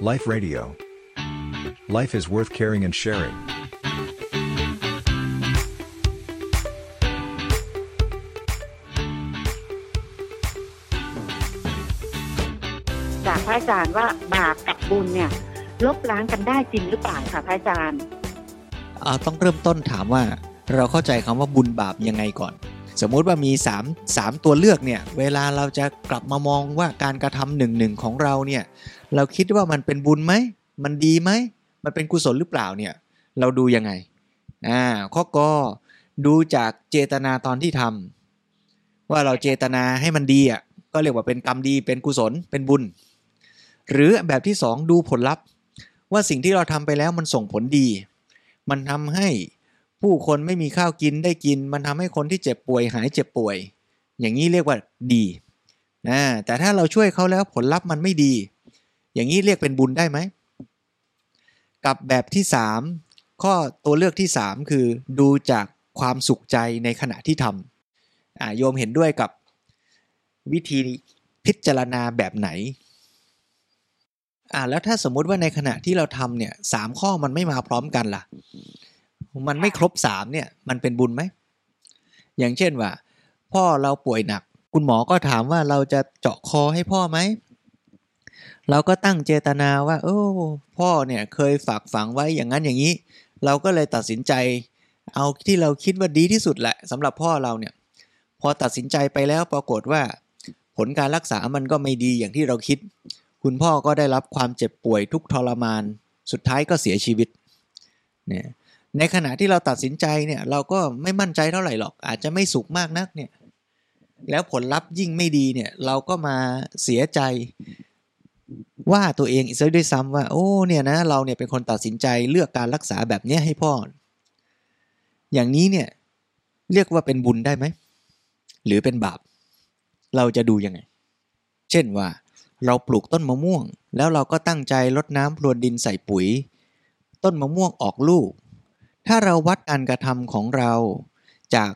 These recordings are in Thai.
Life Radio. Life is worth caring and sharing. จากพระอาจารย์ว่าบาปกับบุญเนี่ยลบล้างกันได้จริงหรือเปล่าคะพระอาจารย์ อ่าต้องเริ่มต้นถามว่าเราเข้าใจคำว่าบุญบาปยังไงก่อน สมมุติว่ามี 3 3 ตัวเลือกเนี่ยเวลาเราจะกลับมามองว่าการกระทำหนึ่งหนึ่งของเราเนี่ยเราคิดว่ามันเป็นบุญไหม มันดีไหม มันเป็นกุศลหรือเปล่าเนี่ยเราดูยังไงอ่าข้อกอดูจากเจตนาตอนที่ทำว่าเราเจตนาให้มันดีอะก็เรียกว่าเป็นกรรมดีเป็นกุศลเป็นบุญ หรือแบบที่สองดูผลลัพธ์ ว่าสิ่งที่เราทำไปแล้วมันส่งผลดี มันทำให้ ผู้คนไม่มีข้าวกินได้กิน มันทำให้คนที่เจ็บป่วยหายเจ็บป่วย อย่างนี้เรียกว่าดีนะแต่ถ้าเราช่วยเขาแล้วผลลัพธ์มันไม่ดี อย่างนี้เรียกเป็นบุญได้ไหมกับแบบที่ 3 ข้อตัวเลือกที่ 3 คือดูจากความสุขใจในขณะที่ทำอ่าโยมเห็นด้วยกับวิธีพิจารณาแบบไหนอ่าแล้วถ้าสมมุติว่าในขณะที่เราทำเนี่ยสามข้อมันไม่มาพร้อมกันล่ะ มันไม่ครบสามเนี่ย มันเป็นบุญไหม อย่างเช่นว่า พ่อเราป่วยหนัก คุณหมอก็ถามว่าเราจะเจาะคอให้พ่อไหม เราก็ตั้งเจตนาว่า โอ้ พ่อเนี่ยเคยฝากฝังไว้อย่างนั้นอย่างนี้ เราก็เลยตัดสินใจ เอาที่เราคิดว่าดีที่สุดแหละสำหรับพ่อเราเนี่ย พอตัดสินใจไปแล้วปรากฏว่า ผลการรักษามันก็ไม่ดีอย่างที่เราคิด คุณพ่อก็ได้รับความเจ็บป่วยทุกทรมาน สุดท้ายก็เสียชีวิต เนี่ย ในขณะที่เราตัดสินใจเนี่ย เราก็ไม่มั่นใจเท่าไหร่หรอก อาจจะไม่สุขมากนักเนี่ย แล้วผลลัพธ์ยิ่งไม่ดีเนี่ย เราก็มาเสียใจ ว่าตัวเองอีกซะด้วยซ้ำว่า โอ้เนี่ยนะ เราเนี่ยเป็นคนตัดสินใจเลือกการรักษาแบบเนี้ยให้พ่อ อย่างนี้เนี่ย เรียกว่าเป็นบุญได้ไหม หรือเป็นบาป เราจะดูยังไง เช่นว่า เราปลูกต้นมะม่วง แล้วเราก็ตั้งใจรดน้ำพรวนดินใส่ปุ๋ย ต้นมะม่วงออกลูก ถ้าเราวัดการกระทำของเราจาก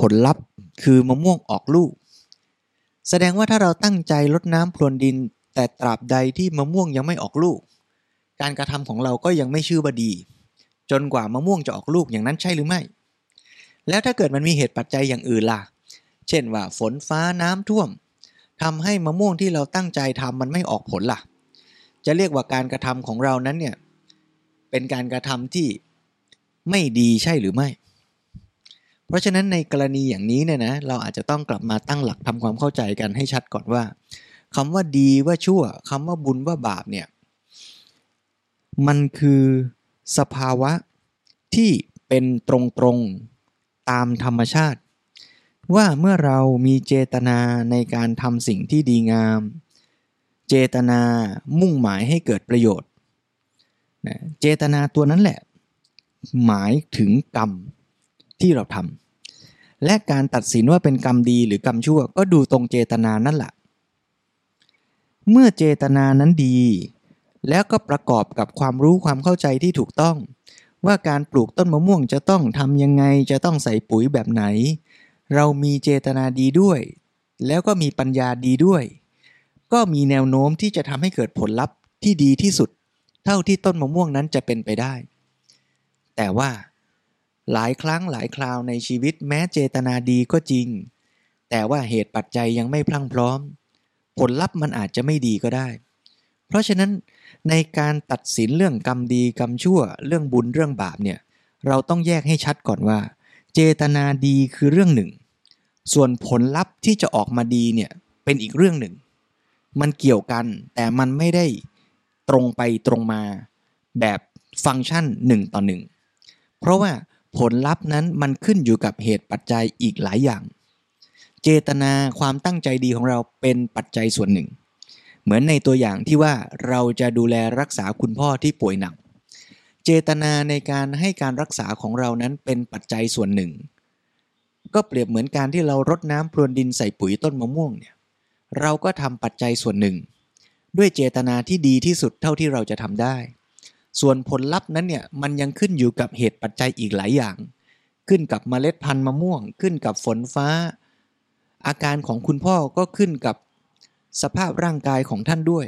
ผลลัพธ์คือมะม่วงออกลูก แสดงว่าถ้าเราตั้งใจรดน้ำพรวนดิน แต่ตราบใดที่มะม่วงยังไม่ออกลูก การกระทำของเราก็ยังไม่ชื่อว่าดี จนกว่ามะม่วงจะออกลูกอย่างนั้นใช่หรือไม่ แล้วถ้าเกิดมันมีเหตุปัจจัยอย่างอื่นล่ะ เช่นว่าฝนฟ้าน้ำท่วมทำให้มะม่วงที่เราตั้งใจทำมันไม่ออกผลล่ะ จะเรียกว่าการกระทำของเรานั้นเนี่ยเป็นการกระทำที่ ไม่ดีใช่หรือไม่ เพราะฉะนั้นในกรณีอย่างนี้เนี่ยนะเราอาจจะต้องกลับมาตั้งหลักทำความเข้าใจกันให้ชัดก่อนว่าคำว่าดีว่าชั่วคำว่าบุญว่าบาปเนี่ยมันคือสภาวะที่เป็นตรงๆตามธรรมชาติ ว่าเมื่อเรามีเจตนาในการทำสิ่งที่ดีงาม เจตนามุ่งหมายให้เกิดประโยชน์นะเจตนาตัวนั้นแหละ หมายถึงกรรมที่เราทำและการตัดสินว่าเป็นกรรมดีหรือกรรมชั่ว ก็ดูตรงเจตนานั่นแหละเมื่อเจตนานั้นดี แล้วก็ประกอบกับความรู้ความเข้าใจที่ถูกต้อง ว่าการปลูกต้นมะม่วงจะต้องทำยังไงจะต้องใส่ปุ๋ยแบบไหน เรามีเจตนาดีด้วย แล้วก็มีปัญญาดีด้วย ก็มีแนวโน้มที่จะทำให้เกิดผลลัพธ์ที่ดีที่สุด เท่าที่ต้นมะม่วงนั้นจะเป็นไปได้ แต่ว่าหลายครั้งหลายคราวในชีวิตแม้เจตนาดีก็จริง แต่ว่าเหตุปัจจัยยังไม่พลั่งพร้อม ผลลัพธ์มันอาจจะไม่ดีก็ได้ เพราะฉะนั้นในการตัดสินเรื่องกรรมดีกรรมชั่ว เรื่องบุญเรื่องบาปเนี่ยเราต้องแยกให้ชัดก่อนว่า เจตนาดีคือเรื่องหนึ่ง ส่วนผลลัพธ์ที่จะออกมาดีเนี่ยเป็นอีกเรื่องหนึ่ง มันเกี่ยวกันแต่มันไม่ได้ตรงไปตรงมาแบบฟังก์ชันหนึ่งต่อหนึ่ง เพราะว่าผลลัพธ์นั้นมันขึ้นอยู่กับเหตุปัจจัยอีกหลายอย่าง เจตนาความตั้งใจดีของเราเป็นปัจจัยส่วนหนึ่ง เหมือนในตัวอย่างที่ว่าเราจะดูแลรักษาคุณพ่อที่ป่วยหนัก เจตนาในการให้การรักษาของเรานั้นเป็นปัจจัยส่วนหนึ่ง ก็เปรียบเหมือนการที่เรารดน้ำพรวนดินใส่ปุ๋ยต้นมะม่วงเนี่ย เราก็ทำปัจจัยส่วนหนึ่ง ด้วยเจตนาที่ดีที่สุดเท่าที่เราจะทำได้ ส่วนผลลัพธ์นั้นเนี่ยมันยังขึ้นอยู่กับเหตุปัจจัยอีกหลายอย่าง ขึ้นกับเมล็ดพันธุ์มะม่วง ขึ้นกับฝนฟ้า อาการของคุณพ่อก็ขึ้นกับสภาพร่างกายของท่านด้วย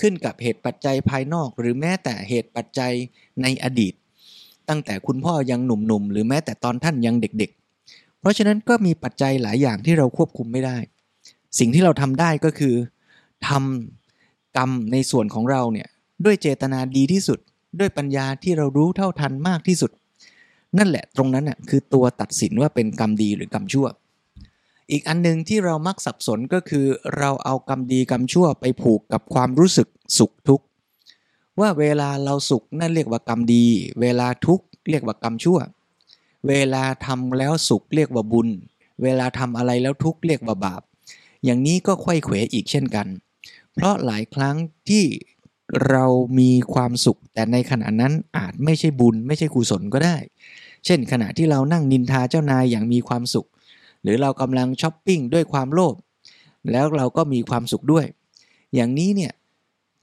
ขึ้นกับเหตุปัจจัยภายนอก หรือแม้แต่เหตุปัจจัยในอดีต ตั้งแต่คุณพ่อยังหนุ่มๆหรือแม้แต่ตอนท่านยังเด็ก ๆ เพราะฉะนั้นก็มีปัจจัยหลายอย่างที่เราควบคุมไม่ได้ สิ่งที่เราทำได้ก็คือทำกรรมในส่วนของเราเนี่ยด้วยเจตนาดีที่สุด ด้วยปัญญาที่เรารู้เท่าทันมากที่สุด นั่นแหละตรงนั้นน่ะคือตัวตัดสินว่าเป็นกรรมดีหรือกรรมชั่ว อีกอันหนึ่งที่เรามักสับสนก็คือ เราเอากรรมดีกรรมชั่วไปผูกกับความรู้สึกสุขทุกข์ว่าเวลาเราสุขนั่นเรียกว่ากรรมดี เวลาทุกข์เรียกว่ากรรมชั่ว เวลาทำแล้วสุขเรียกว่าบุญ เวลาทำอะไรแล้วทุกข์เรียกว่าบาป อย่างนี้ก็ไขว้เขวอีกเช่นกัน เพราะหลายครั้งที่ เรามีความสุข แต่ในขณะนั้นอาจไม่ใช่บุญ ไม่ใช่กุศลก็ได้ เช่น ขณะที่เรานั่งนินทาเจ้านายอย่างมีความสุข หรือเรากำลังช้อปปิ้งด้วยความโลภแล้วเราก็มีความสุขด้วย อย่างนี้เนี่ย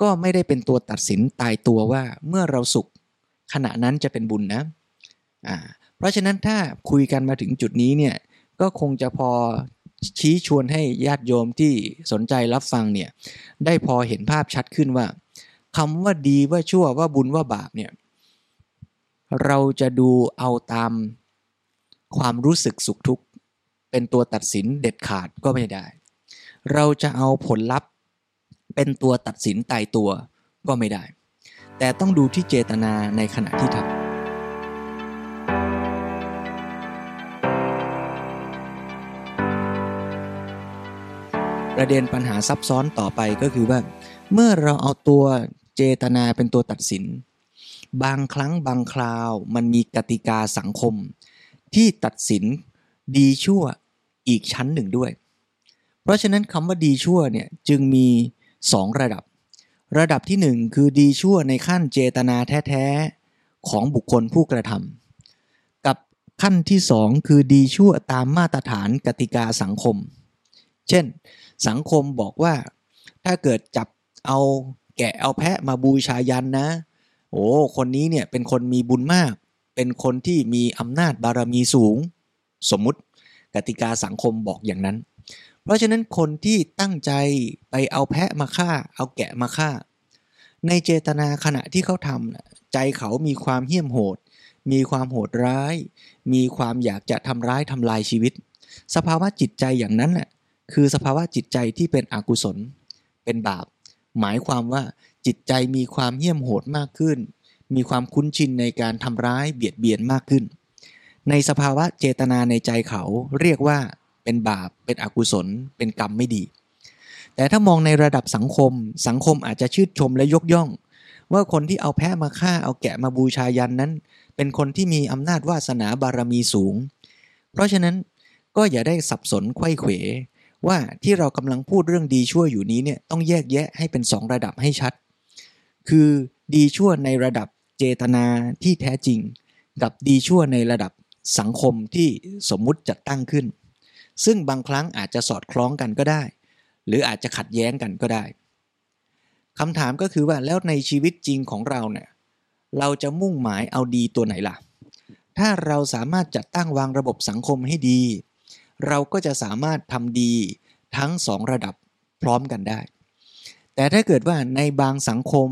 ก็ไม่ได้เป็นตัวตัดสินตายตัวว่าเมื่อเราสุข ขณะนั้นจะเป็นบุญนะอ่าเพราะฉะนั้นถ้าคุยกันมาถึงจุดนี้เนี่ยก็คงจะพอชี้ชวนให้ญาติโยมที่สนใจรับฟังเนี่ยได้พอเห็นภาพชัดขึ้นว่า คำว่าดีว่าชั่วว่าบุญว่าบาปเนี่ยเราจะดูเอาตามความรู้สึกสุขทุกข์เป็นตัวตัดสินเด็ดขาดก็ไม่ได้ เราจะเอาผลลัพธ์เป็นตัวตัดสินตายตัวก็ไม่ได้ แต่ต้องดูที่เจตนาในขณะที่ทำประเด็นปัญหาซับซ้อนต่อไปก็คือว่า เมื่อเราเอาตัว เจตนาเป็นตัวตัดสิน บางครั้งบางคราวมันมีกติกาสังคม ที่ตัดสินดีชั่วอีกชั้นหนึ่งด้วย เพราะฉะนั้นคำว่าดีชั่วเนี่ยจึงมี 2 ระดับ ระดับที่ 1 คือดีชั่วในขั้นเจตนาแท้ๆ ของบุคคลผู้กระทำกับขั้นที่ 2 คือดีชั่วตามมาตรฐานกติกาสังคม เช่น สังคมบอกว่าถ้าเกิดจับเอา แกะเอาแพะมาบูชายันนะ โอ้คนนี้เนี่ยเป็นคนมีบุญมาก เป็นคนที่มีอำนาจบารมีสูง สมมุติกติกาสังคมบอกอย่างนั้น เพราะฉะนั้นคนที่ตั้งใจไปเอาแพะมาฆ่า เอาแกะมาฆ่า ในเจตนาขณะที่เขาทำใจเขามีความเหี้ยมโหด มีความโหดร้าย มีความอยากจะทำร้ายทำลายชีวิต สภาวะจิตใจอย่างนั้นแหละคือสภาวะจิตใจที่เป็นอกุศล เป็นบาป หมายความว่าจิตใจมีความเหี้ยมโหดมากขึ้น มีความคุ้นชินในการทำร้ายเบียดเบียนมากขึ้น ในสภาวะเจตนาในใจเขาเรียกว่าเป็นบาป เป็นอกุศล เป็นกรรมไม่ดี แต่ถ้ามองในระดับสังคม สังคมอาจจะชื่นชมและยกย่อง ว่าคนที่เอาแพะมาฆ่าเอาแกะมาบูชายันนั้น เป็นคนที่มีอำนาจวาสนาบารมีสูง เพราะฉะนั้นก็อย่าได้สับสนไขว้เขว ว่าที่เรากำลังพูดเรื่องดีชั่วอยู่นี้เนี่ยต้องแยกแยะให้เป็นสองระดับให้ชัด คือดีชั่วในระดับเจตนาที่แท้จริง กับดีชั่วในระดับสังคมที่สมมุติจัดตั้งขึ้น ซึ่งบางครั้งอาจจะสอดคล้องกันก็ได้ หรืออาจจะขัดแย้งกันก็ได้คำถามก็คือว่าแล้วในชีวิตจริงของเราเนี่ยเราจะมุ่งหมายเอาดีตัวไหนล่ะ ถ้าเราสามารถจัดตั้งวางระบบสังคมให้ดี เราก็จะสามารถทำดีทั้งสองระดับพร้อมกันได้ แต่ถ้าเกิดว่าในบางสังคม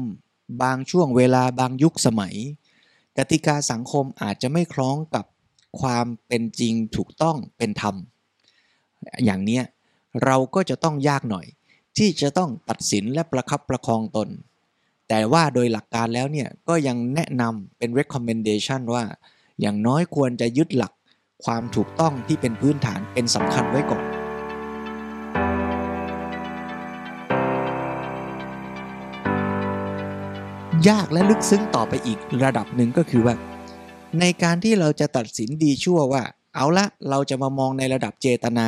บางช่วงเวลาบางยุคสมัย กติกาสังคมอาจจะไม่คล้องกับความเป็นจริงถูกต้องเป็นธรรม อย่างเนี้ยเราก็จะต้องยากหน่อย ที่จะต้องตัดสินและประคับประคองตน แต่ว่าโดยหลักการแล้วเนี่ยก็ยังแนะนำเป็น recommendation ว่า อย่างน้อยควรจะยึดหลัก ความถูกต้องที่เป็นพื้นฐานเป็นสำคัญไว้ก่อน ยากและลึกซึ้งต่อไปอีกระดับหนึ่งก็คือว่า ในการที่เราจะตัดสินดีชั่วว่า เอาละเราจะมามองในระดับเจตนา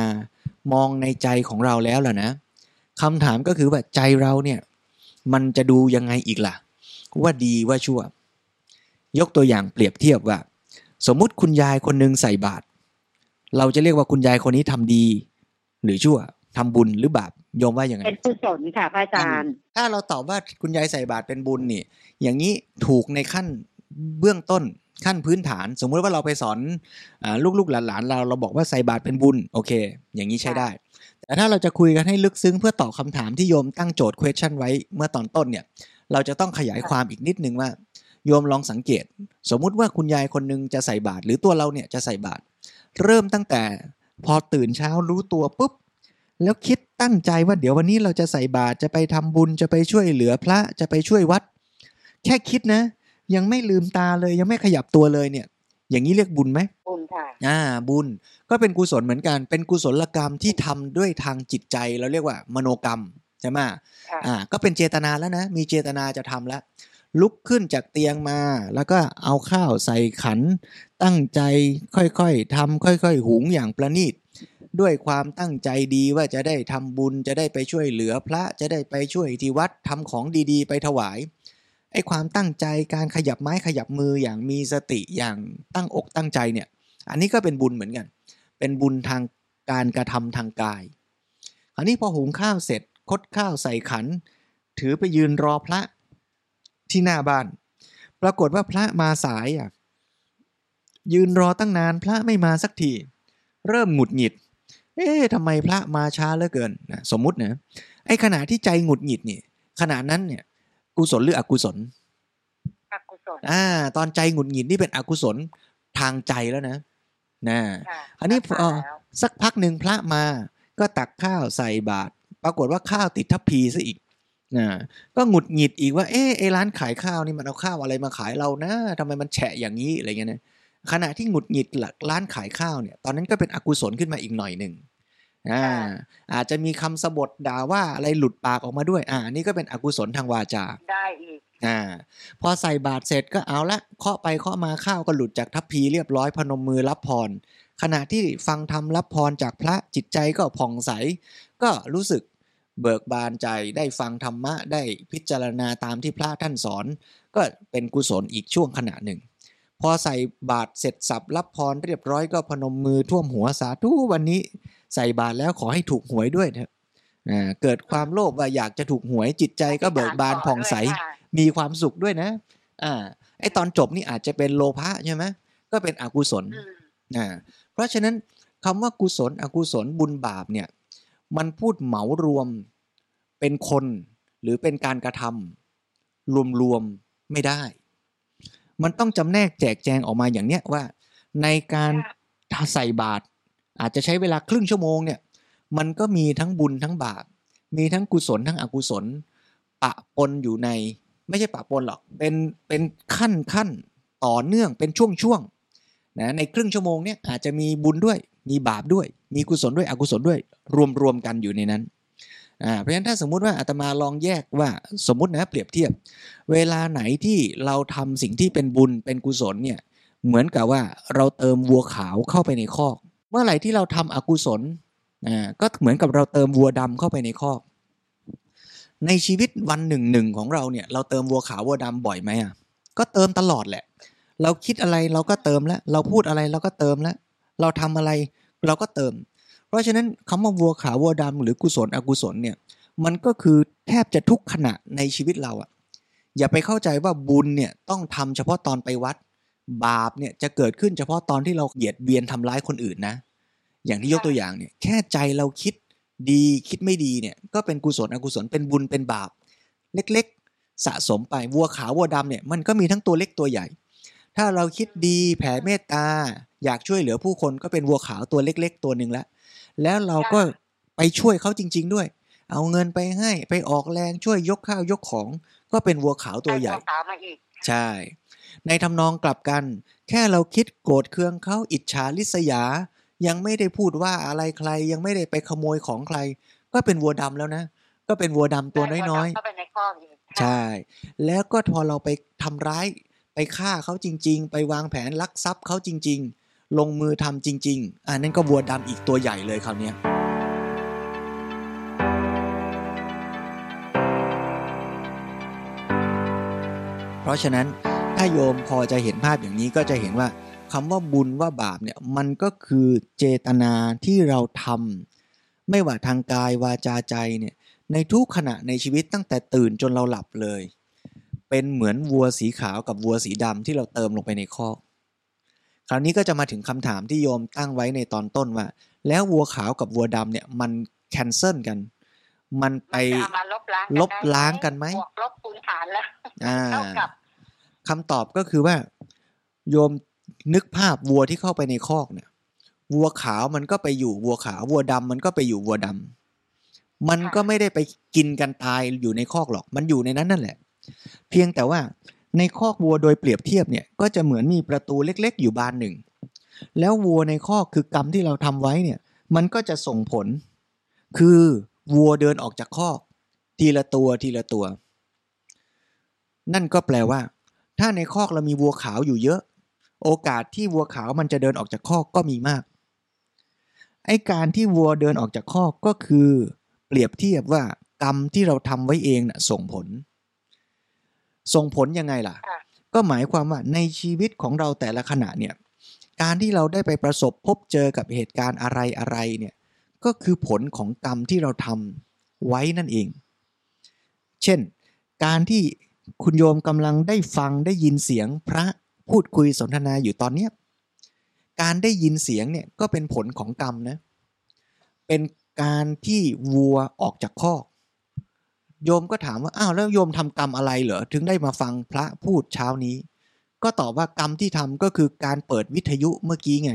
มองในใจของเราแล้วล่ะนะคำถามก็คือว่าใจเราเนี่ยมันจะดูยังไงอีกล่ะ ว่าดีว่าชั่ว ยกตัวอย่างเปรียบเทียบว่า สมมุติคุณยายคนหนึ่งใส่บาตรเราจะเรียกว่าคุณยายคนนี้ทำดี หรือชั่วทำบุญหรือบาปโยมว่าอย่างไงเป็นกุศลค่ะพระอาจารย์ ถ้าเราตอบว่าคุณยายใส่บาตรเป็นบุญนี่ อย่างนี้ถูกในขั้นเบื้องต้นขั้นพื้นฐาน สมมุติว่าเราไปสอนอาลูกๆหลานๆเราเราบอกว่าใส่บาตรเป็นบุญโอเค อย่างนี้ใช้ได้ แต่ถ้าเราจะคุยกันให้ลึกซึ้งเพื่อตอบคำถามที่โยมตั้งโจทย์ question ไว้เมื่อตอนต้นเนี่ย เราจะต้องขยายความอีกนิดนึงว่า โยมลองสังเกต สมมุติว่าคุณยายคนหนึงจะใส่บาตรหรือตัวเราเนี่ยจะใส่บาตรเริ่มตั้งแต่พอตื่นเช้ารู้ตัวปุ๊บ แล้วคิดตั้งใจว่าเดี๋ยววันนี้เราจะใส่บาตรจะไปทำบุญจะไปช่วยเหลือพระจะไปช่วยวัด แค่คิดนะ ยังไม่ลืมตาเลยยังไม่ขยับตัวเลยเนี่ย อย่างนี้เรียกบุญไหมบุญค่ะอ่าบุญก็เป็นกุศลเหมือนกัน เป็นกุศลกรรมที่ทำด้วยทางจิตใจเราเรียกว่า มโนกรรมใช่ไหมค่ะอ่าก็เป็นเจตนาแล้วนะ มีเจตนาจะทำแล้ว ลุกขึ้นจากเตียงมา แล้วก็เอาข้าวใส่ขัน ตั้งใจค่อยๆทำค่อยๆ หุงอย่างประณีต ด้วยความตั้งใจดีว่าจะได้ทำบุญจะได้ไปช่วยเหลือพระจะได้ไปช่วยที่วัดทำของดีๆ ไปถวายไอ้ความตั้งใจการขยับไม้ขยับมืออย่างมีสติอย่างตั้งอกตั้งใจเนี่ย อันนี้ก็เป็นบุญเหมือนกัน เป็นบุญทางการกระทำทางกาย คราวนี้พอหุงข้าวเสร็จคดข้าวใส่ขัน ถือไปยืนรอพระ ที่หน้าบ้าน ปรากฏว่าพระมาสายอะยืนรอตั้งนานพระไม่มาสักที เริ่มหงุดหงิด เอ๊ะทำไมพระมาช้าเหลือเกินนะสมมุตินะไอ้ขณะที่ใจหงุดหงิดนี่ขณะนั้นเนี่ย กุศลหรืออกุศลอกุศลอ่า ตอนใจหงุดหงิดนี่เป็นอกุศลทางใจแล้วนะนะค่ะอันนี้พอแล้วสักพักหนึ่งพระมา ก็ตักข้าวใส่บาตรปรากฏว่าข้าวติดทัพพีซะอีก นะก็หงุดหงิดอีกว่าเอ๊ะไอ้ร้านขายข้าวนี่มันเอาข้าวอะไรมาขายเรานะทำไมมันแฉะอย่างนี้อะไรเงี้ยนะขณะที่หงุดหงิดหลักร้านขายข้าวเนี่ยตอนนั้นก็เป็นอกุศลขึ้นมาอีกหน่อยหนึ่งอ่าอาจจะมีคำสบทด่าว่าอะไรหลุดปากออกมาด้วย อ่า นี่ก็เป็นอกุศลทางวาจาได้อีกอ่าพอใส่บาตรเสร็จก็เอาละเคาะไปเคาะมาข้าวก็หลุดจากทัพพีเรียบร้อยพนมมือรับพรขณะที่ฟังธรรมรับพรจากพระจิตใจก็ผ่องใส ก็รู้สึก เบิกบานใจได้ฟังธรรมะได้พิจารณาตามที่พระท่านสอน ก็เป็นกุศลอีกช่วงขณะหนึ่ง พอใส่บาตรเสร็จสับรับพรเรียบร้อยก็พนมมือท่วมหัวสาธุวันนี้ ใส่บาตรแล้วขอให้ถูกหวยด้วยเถอะอ่าเกิดความโลภว่าอยากจะถูกหวยจิตใจก็เบิกบานผ่องใสค่ะมีความสุขด้วยนะอ่าไอตอนจบนี่อาจจะเป็นโลภะใช่ไหมก็เป็นอกุศลอืมอ่าเพราะฉะนั้นคำว่ากุศลอกุศลบุญบาปเนี่ย มันพูดเหมารวมเป็นคนหรือเป็นการกระทำรวมๆไม่ได้ มันต้องจำแนกแจกแจงออกมาอย่างเนี้ยว่า ในการใส่บาตรอาจจะใช้เวลาครึ่งชั่วโมงเนี่ย มันก็มีทั้งบุญทั้งบาปมีทั้งกุศลทั้งอกุศล ปะปนอยู่ใน ไม่ใช่ปะปนหรอก เป็นเป็นขั้นขั้นต่อเนื่องเป็นช่วงช่วงนะในครึ่งชั่วโมงเนี่ยอาจจะมีบุญด้วย มีบาปด้วย มีกุศลด้วยอกุศลด้วย รวมรวมกันอยู่ในนั้นอ่าเพราะฉะนั้นถ้าสมมุติว่าอาตมาลองแยกว่าสมมตินะเปรียบเทียบ เวลาไหนที่เราทำสิ่งที่เป็นบุญเป็นกุศลเนี่ยเหมือนกับว่าเราเติมวัวขาวเข้าไปในคอก เมื่อไหร่ที่เราทำอกุศลอ่าก็เหมือนกับเราเติมวัวดำเข้าไปในคอก ในชีวิตวันหนึ่งหนึ่งของเราเนี่ยเราเติมวัวขาววัวดำบ่อยไหมอะก็เติมตลอดแหละ เราคิดอะไรเราก็เติมแล้ว เราพูดอะไรเราก็เติมแล้ว เราทำอะไรเราก็เติม เพราะฉะนั้นคำว่าวัวขาววัวดำหรือกุศลอกุศลเนี่ยมันก็คือแทบจะทุกขณะในชีวิตเราอะอย่าไปเข้าใจว่าบุญเนี่ยต้องทำเฉพาะตอนไปวัด บาปเนี่ยจะเกิดขึ้นเฉพาะตอนที่เราเหยียดเบียนทำร้ายคนอื่นนะ อย่างที่ยกตัวอย่างเนี่ยแค่ใจเราคิดดีคิดไม่ดีเนี่ยก็เป็นกุศลอกุศลเป็นบุญเป็นบาป เล็กๆ สะสมไปวัวขาววัวดำเนี่ยมันก็มีทั้งตัวเล็กตัวใหญ่ ถ้าเราคิดดีแผ่เมตตา อยากช่วยเหลือผู้คนก็เป็นวัวขาวตัวเล็ก ๆ ตัวหนึ่งละแล้วเราก็ไปช่วยเขาจริง ๆ ด้วย เอาเงินไปให้ไปออกแรงช่วยยกข้าวยกของ ก็เป็นวัวขาวตัวใหญ่ได้ขาวมาอีกใช่ ในทำนองกลับกัน แค่เราคิดโกรธเคืองเขาอิจฉาริษยา ยังไม่ได้พูดว่าอะไรใคร ยังไม่ได้ไปขโมยของใคร ก็เป็นวัวดำแล้วนะก็เป็นวัวดำตัวน้อยเข้าไปในคอกอีกๆใช่ แล้วก็พอเราไปทำร้าย ไปฆ่าเขาจริง ๆ ไปวางแผนลักทรัพย์เขาจริง ๆ ลงมือทำจริง ๆอันนั้นก็วัวดำอีกตัวใหญ่เลยคราวนี้เพราะฉะนั้นถ้าโยมพอจะเห็นภาพอย่างนี้ก็จะเห็นว่าคำว่าบุญว่าบาปเนี่ยมันก็คือเจตนาที่เราทำไม่ว่าทางกายวาจาใจเนี่ยในทุกขณะในชีวิตตั้งแต่ตื่นจนเราหลับเลย เป็นเหมือนวัวสีขาวกับวัวสีดำที่เราเติมลงไปในคอก คราวนี้ก็จะมาถึงคำถามที่โยมตั้งไว้ในตอนต้นว่า แล้ววัวขาวกับวัวดำเนี่ยมันแคนเซิลกัน มันไปจะเอามาลบล้างลบล้างกันไหมบวกลบคูณหารแล้วอ่าเท่ากับคำตอบก็คือว่า โยมนึกภาพวัวที่เข้าไปในคอกเนี่ยวัวขาวมันก็ไปอยู่วัวขาววัวดำมันก็ไปอยู่วัวดำมันก็ไม่ได้ไปกินกันตายอยู่ในคอกหรอก มันอยู่ในนั้นนั่นแหละ เพียงแต่ว่าในคอกวัวโดยเปรียบเทียบเนี่ยก็จะเหมือนมีประตูเล็กๆ อยู่บานหนึ่ง แล้ววัวในคอกคือกรรมที่เราทำไว้เนี่ยมันก็จะส่งผล คือวัวเดินออกจากคอก ทีละตัวทีละตัว นั่นก็แปลว่า ถ้าในคอกเรามีวัวขาวอยู่เยอะ โอกาสที่วัวขาวมันจะเดินออกจากคอกก็มีมากไอ้การที่วัวเดินออกจากคอกก็คือ เปรียบเทียบว่ากรรมที่เราทำไว้เองน่ะส่งผล ส่งผลยังไงล่ะค่ะ ก็หมายความว่าในชีวิตของเราแต่ละขณะเนี่ยการที่เราได้ไปประสบพบเจอกับเหตุการณ์อะไรอะไรเนี่ยก็คือผลของกรรมที่เราทำไว้นั่นเอง เช่น การที่คุณโยมกำลังได้ฟังได้ยินเสียงพระพูดคุยสนทนาอยู่ตอนเนี้ยการได้ยินเสียงเนี่ยก็เป็นผลของกรรมนะเป็นการที่วัวออกจากคอก โยมก็ถามว่าอ้าวแล้วโยมทำกรรมอะไรเหรอถึงได้มาฟังพระพูดเช้านี้ ก็ตอบว่ากรรมที่ทำก็คือการเปิดวิทยุเมื่อกี้ไง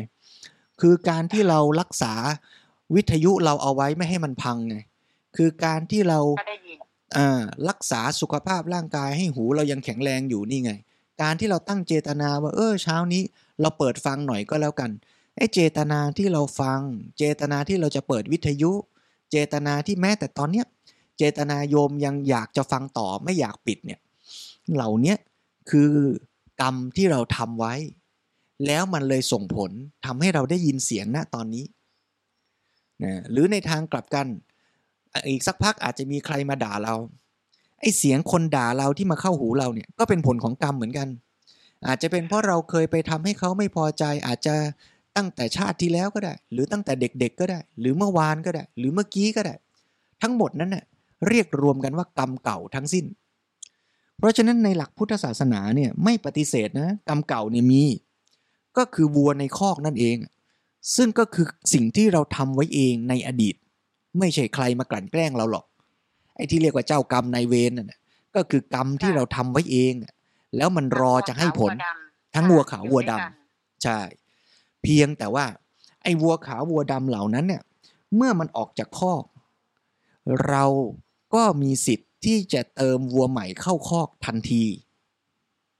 คือการที่เรารักษาวิทยุเราเอาไว้ไม่ให้มันพังไงคือการที่เราก็ได้ยินอ่ารักษาสุขภาพร่างกายให้หูเรายังแข็งแรงอยู่นี่ไง การที่เราตั้งเจตนาว่าเออเช้านี้ เราเปิดฟังหน่อยก็แล้วกันไอ้เจตนาที่เราฟัง เจตนาที่เราจะเปิดวิทยุ เจตนาที่แม้แต่ตอนเนี้ย เจตนาโยมยังอยากจะฟังต่อไม่อยากปิดเนี่ยเหล่านี้คือกรรมที่เราทำไว้ แล้วมันเลยส่งผลทำให้เราได้ยินเสียงณตอนนี้นะหรือในทางกลับกันอีกสักพักอาจจะมีใครมาด่าเราไอ้เสียงคนด่าเราที่มาเข้าหูเราเนี่ยก็เป็นผลของกรรมเหมือนกัน อาจจะเป็นเพราะเราเคยไปทำให้เขาไม่พอใจ อาจจะตั้งแต่ชาติที่แล้วก็ได้ หรือตั้งแต่เด็กๆก็ได้ หรือเมื่อวานก็ได้ หรือเมื่อกี้ก็ได้ ทั้งหมดนั้นน่ะ เรียกรวมกันว่ากรรมเก่าทั้งสิ้น เพราะฉะนั้นในหลักพุทธศาสนาเนี่ยไม่ปฏิเสธนะกรรมเก่าเนี่ยมี ก็คือวัวในคอกนั่นเอง ซึ่งก็คือสิ่งที่เราทำไว้เองในอดีต ไม่ใช่ใครมากลั่นแกล้งเราหรอกไอ้ที่เรียกว่าเจ้ากรรมนายเวรนั่นน่ะก็คือกรรมที่เราทำไว้เองอะแล้วมันรอจะให้ผล ทั้งวัวขาววัวดำใช่เพียงแต่ว่า ไอ้วัวขาววัวดำเหล่านั้นเนี่ย เมื่อมันออกจากคอก เรา ก็มีสิทธิ์ที่จะเติมวัวใหม่เข้าคอกทันที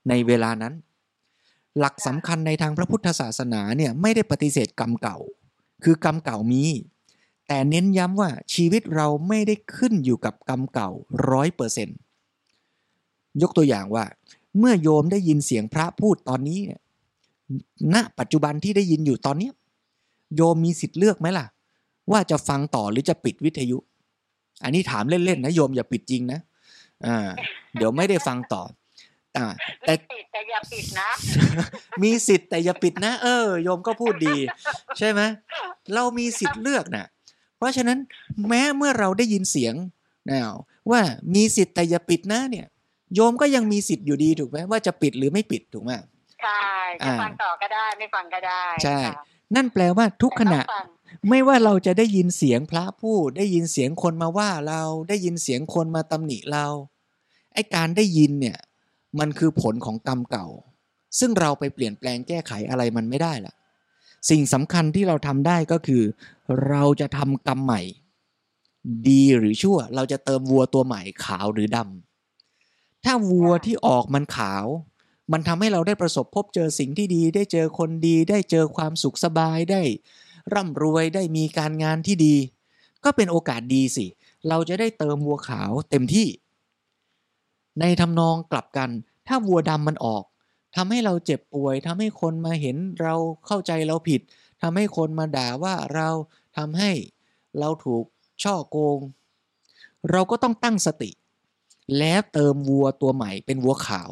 ในเวลานั้น หลักสำคัญในทางพระพุทธศาสนาเนี่ยไม่ได้ปฏิเสธกรรมเก่า คือกรรมเก่ามี แต่เน้นย้ำว่าชีวิตเราไม่ได้ขึ้นอยู่กับกรรมเก่าร้อยเปอร์เซนยกตัวอย่างว่า เมื่อโยมได้ยินเสียงพระพูดตอนนี้เณปัจจุบันที่ได้ยินอยู่ตอนนี้ โยมมีสิทธิ์เลือกไหมล่ะ ว่าจะฟังต่อหรือจะปิดวิทยุ อันนี้ถามเล่นๆนะโยมอย่าปิดจริงนะอ่า เดี๋ยวไม่ได้ฟังต่ออ่าแต่แต่ปิดแต่อย่าปิดนะ มีสิทธิ์แต่อย่าปิดนะ เออโยมก็พูดดี ใช่ไหมเรามีสิทธิ์เลือกนะเพราะฉะนั้นแม้เมื่อเราได้ยินเสียงนะว่ามีสิทธิ์แต่อย่าปิดนะเนี่ย โยมก็ยังมีสิทธิ์อยู่ดีถูกไหมว่าจะปิดหรือไม่ปิดถูกไหมใช่จะอ่าฟังต่อก็ได้ไม่ฟังก็ได้ใช่ค่ะ นั่นแปลว่าทุกขณะแต่ต้องฟังไม่ว่าเราจะได้ยินเสียงพระพูด ได้ยินเสียงคนมาว่าเราได้ยินเสียงคนมาตำหนิเราไอ้การได้ยินเนี่ยมันคือผลของกรรมเก่า ซึ่งเราไปเปลี่ยนแปลงแก้ไขอะไรมันไม่ได้ละสิ่งสำคัญที่เราทำได้ก็คือ เราจะทำกรรมใหม่ ดีหรือชั่ว เราจะเติมวัวตัวใหม่ขาวหรือดำถ้าวัวที่ออกมันขาว มันทำให้เราได้ประสบพบเจอสิ่งที่ดี ได้เจอคนดี ได้เจอความสุขสบายได้ร่ำรวยได้มีการงานที่ดี ก็เป็นโอกาสดีสิ เราจะได้เติมวัวขาวเต็มที่ ในทำนองกลับกัน ถ้าวัวดำมันออกทำให้เราเจ็บป่วยทำให้คนมาเห็นเราเข้าใจเราผิดทำให้คนมาด่าว่าเราทำให้เราถูกช่อโกง เราก็ต้องตั้งสติ แล้วเติมวัวตัวใหม่เป็นวัวขาว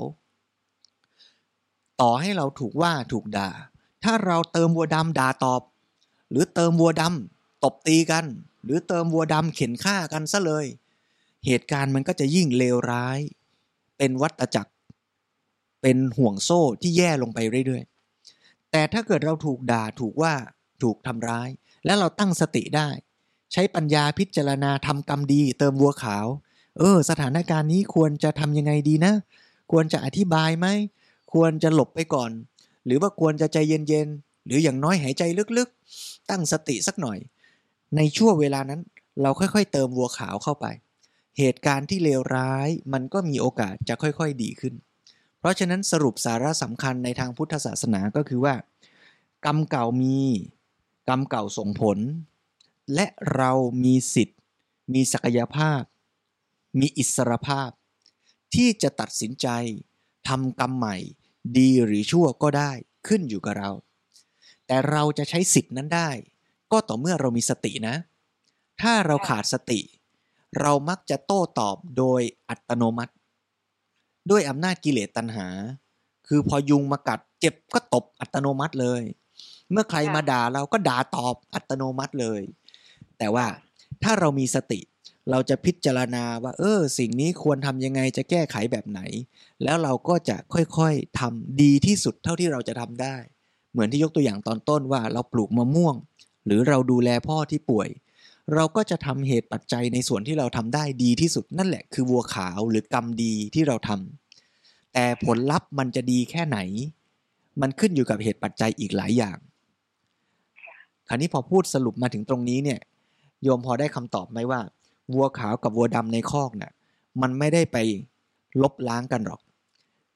ต่อให้เราถูกว่าถูกด่า ถ้าเราเติมวัวดำด่าตอบ หรือเติมวัวดำตบตีกัน หรือเติมวัวดำเข็นฆ่ากันซะเลย เหตุการณ์มันก็จะยิ่งเลวร้าย เป็นวัฏจักร เป็นห่วงโซ่ที่แย่ลงไปเรื่อยๆ แต่ถ้าเกิดเราถูกด่าถูกว่าถูกทำร้าย แล้วเราตั้งสติได้ ใช้ปัญญาพิจารณาทำกรรมดี เติมวัวขาว เออ สถานการณ์นี้ควรจะทำยังไงดีนะ ควรจะอธิบายไหม ควรจะหลบไปก่อน หรือว่าควรจะใจเย็นๆ หรืออย่างน้อยหายใจลึกๆ ตั้งสติสักหน่อย ในช่วงเวลานั้นเราค่อยๆ เติมวัวขาวเข้าไป เหตุการณ์ที่เลวร้ายมันก็มีโอกาสจะค่อยๆดีขึ้น เพราะฉะนั้นสรุปสาระสำคัญในทางพุทธศาสนาก็คือว่า กรรมเก่ามี กรรมเก่าส่งผล และเรามีสิทธิ์ มีศักยภาพ มีอิสรภาพ ที่จะตัดสินใจทำกรรมใหม่ ดีหรือชั่วก็ได้ขึ้นอยู่กับเรา แต่เราจะใช้สิทธินั้นได้ ก็ต่อเมื่อเรามีสตินะ ถ้าเราขาดสติ เรามักจะโต้ตอบโดยอัตโนมัติ ด้วยอำนาจกิเลสตัณหา คือพอยุงมากัดเจ็บก็ตบอัตโนมัติเลย เมื่อใครมาด่าเราก็ด่าตอบอัตโนมัติเลย แต่ว่าถ้าเรามีสติ เราจะพิจารณาว่า เออ สิ่งนี้ควรทำยังไงจะแก้ไขแบบไหน แล้วเราก็จะค่อยๆทำดีที่สุดเท่าที่เราจะทำได้ เหมือนที่ยกตัวอย่างตอนต้นว่าเราปลูกมะม่วง หรือเราดูแลพ่อที่ป่วย เราก็จะทำเหตุปัจจัยในส่วนที่เราทำได้ดีที่สุดนั่นแหละคือวัวขาวหรือกรรมดีที่เราทำแต่ผลลัพธ์มันจะดีแค่ไหน มันขึ้นอยู่กับเหตุปัจจัยอีกหลายอย่างคราวนี้พอพูดสรุปมาถึงตรงนี้เนี่ยโยมพอได้คำตอบไหมว่า วัวขาวกับวัวดำในคอกน่ะมันไม่ได้ไปลบล้างกันหรอก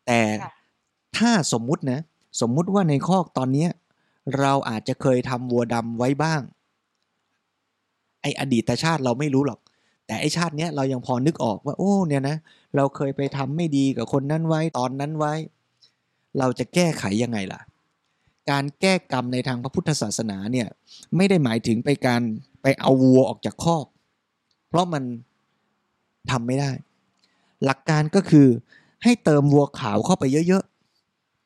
แต่ค่ะถ้าสมมุตินะ สมมุติว่าในคอกตอนเนี้ยเราอาจจะเคยทำวัวดำไว้บ้าง ไออดีตชาติเราไม่รู้หรอก แต่ไอชาติเนี้ยเรายังพอนึกออกว่า โอ้เนี่ยนะ เราเคยไปทำไม่ดีกับคนนั้นไว้ตอนนั้นไว้ เราจะแก้ไขยังไงล่ะ การแก้กรรมในทางพระพุทธศาสนาเนี่ย ไม่ได้หมายถึงไปการไปเอาวัวออกจากคอก เพราะมันทำไม่ได้ หลักการก็คือให้เติมวัวขาวเข้าไปเยอะ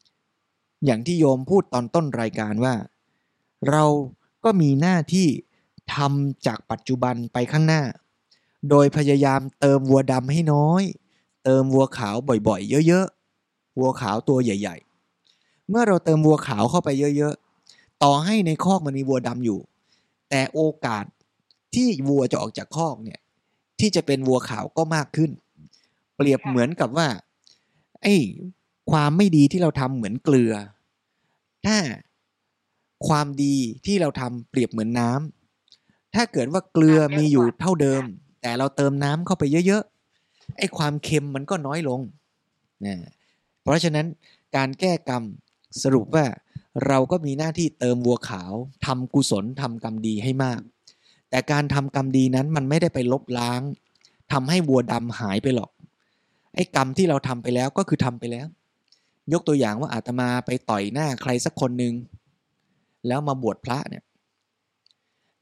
ๆ อย่างที่โยมพูดตอนต้นรายการว่า เราก็มีหน้าที่ทำจากปัจจุบันไปข้างหน้า โดยพยายามเติมวัวดำให้น้อย เติมวัวขาวบ่อยๆ เยอะๆ วัวขาวตัวใหญ่ ๆ เมื่อเราเติมวัวขาวเข้าไปเยอะๆ ต่อให้ในคอกมันมีวัวดำอยู่ แต่โอกาส ที่วัวจะออกจากคอกเนี่ย ที่จะเป็นวัวขาวก็มากขึ้น เปรียบเหมือนกับว่า ไอ้ความไม่ดีที่เราทำเหมือนเกลือ ถ้าความดีที่เราทำเปรียบเหมือนน้ำถ้าเกิดว่าเกลือมีอยู่เท่าเดิม แต่เราเติมน้ำเข้าไปเยอะๆไอ้ความเค็มมันก็น้อยลงนะเพราะฉะนั้นการแก้กรรมสรุปว่า เราก็มีหน้าที่เติมวัวขาวทำกุศลทำกรรมดีให้มาก แต่การทำกรรมดีนั้นมันไม่ได้ไปลบล้างทำให้วัวดำหายไปหรอก ไอ้กรรมที่เราทำไปแล้วก็คือทำไปแล้ว ยกตัวอย่างว่าอาตมาไปต่อยหน้าใครสักคนหนึ่งแล้วมาบวชพระเนี่ย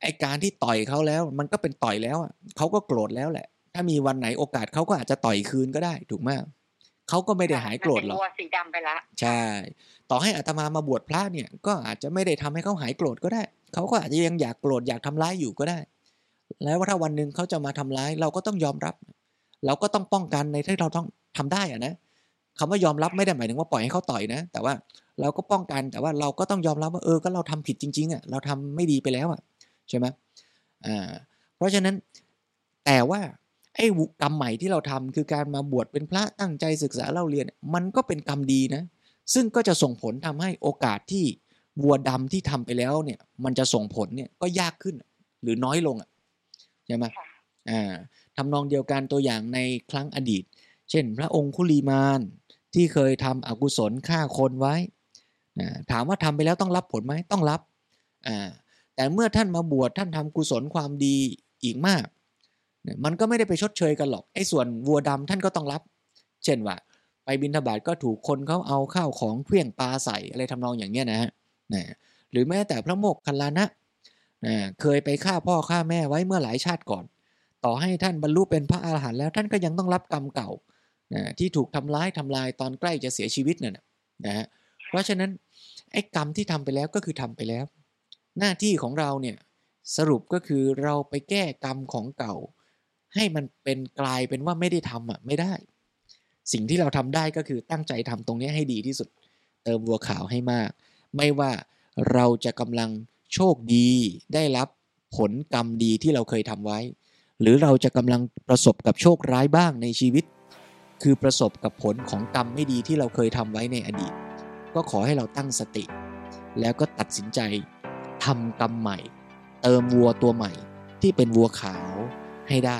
ไอ้การที่ต่อยเขาแล้วมันก็เป็นต่อยแล้วอะเขาก็โกรธแล้วแหละ ถ้ามีวันไหนโอกาสเขาก็อาจจะต่อยคืนก็ได้ถูกไหม เขาก็ไม่ได้หายโกรธหรอกมันเป็นวัวสีดำไปละใช่ ต่อให้อาตมามาบวชพระเนี่ย ก็อาจจะไม่ได้ทำให้เขาหายโกรธก็ได้ เขาก็อาจจะยังอยากโกรธอยากทำร้ายอยู่ก็ได้ แล้วว่าถ้าวันหนึ่งเขาจะมาทำร้าย เราก็ต้องยอมรับ เราก็ต้องป้องกันในที่เราต้องทำได้อะนะคำว่ายอมรับไม่ได้หมายถึงว่าปล่อยให้เขาต่อยนะ แต่ว่าเราก็ป้องกันแต่ว่าเราก็ต้องยอมรับว่าเออก็เราทำผิดจริงๆอะเราทำไม่ดีไปแล้วอะใช่ไหมอ่าเพราะฉะนั้นแต่ว่า ไอ้กรรมใหม่ที่เราทำคือการมาบวชเป็นพระตั้งใจศึกษาเล่าเรียน มันก็เป็นกรรมดีนะ ซึ่งก็จะส่งผลทำให้โอกาสที่วัวดำที่ทำไปแล้วเนี่ย มันจะส่งผลเนี่ยก็ยากขึ้น หรือน้อยลงอะใช่ไหมค่ะอ่าทำนองเดียวกันตัวอย่างในครั้งอดีต เช่น พระองค์คุลีมานที่เคยทำอกุศลฆ่าคนไว้อ่าถามว่าทำไปแล้วต้องรับผลไหมต้องรับอ่าแต่เมื่อท่านมาบวชท่านทำกุศลความดีอีกมากเนี่ย มันก็ไม่ได้ไปชดเชยกันหรอกไอ้ส่วนวัวดำท่านก็ต้องรับ เช่นว่า ไปบิณฑบาตก็ถูกคนเขาเอาข้าวของเครื่องปลาใส่อะไรทำนองอย่างเงี้ยนะฮะหรือแม้แต่พระโมกขัลลานะเคยไปฆ่าพ่อฆ่าแม่ไว้เมื่อหลายชาติก่อน ต่อให้ท่านบรรลุเป็นพระอาหารหันต์แล้วท่านก็ยังต้องรับกรรมเก่าที่ถูกทำร้ายทำลายตอนใกล้จะเสียชีวิตเนี่ยนะนะฮะเพราะฉะนั้นไอ้กรรมที่ทำไปแล้วก็คือทำไปแล้ว หน้าที่ของเราเนี่ยสรุปก็คือเราไปแก้กรรมของเก่า ให้มันเป็นกลายเป็นว่าไม่ได้ทำอะไม่ได้ สิ่งที่เราทำได้ก็คือตั้งใจทำตรงนี้ให้ดีที่สุด เติมวัวขาวให้มาก ไม่ว่าเราจะกำลังโชคดีได้รับผลกรรมดีที่เราเคยทำไว้ หรือเราจะกำลังประสบกับโชคร้ายบ้างในชีวิต คือประสบกับผลของกรรมไม่ดีที่เราเคยทำไว้ในอดีต ก็ขอให้เราตั้งสติ แล้วก็ตัดสินใจทำกรรมใหม่ เติมวัวตัวใหม่ที่เป็นวัวขาวให้ได้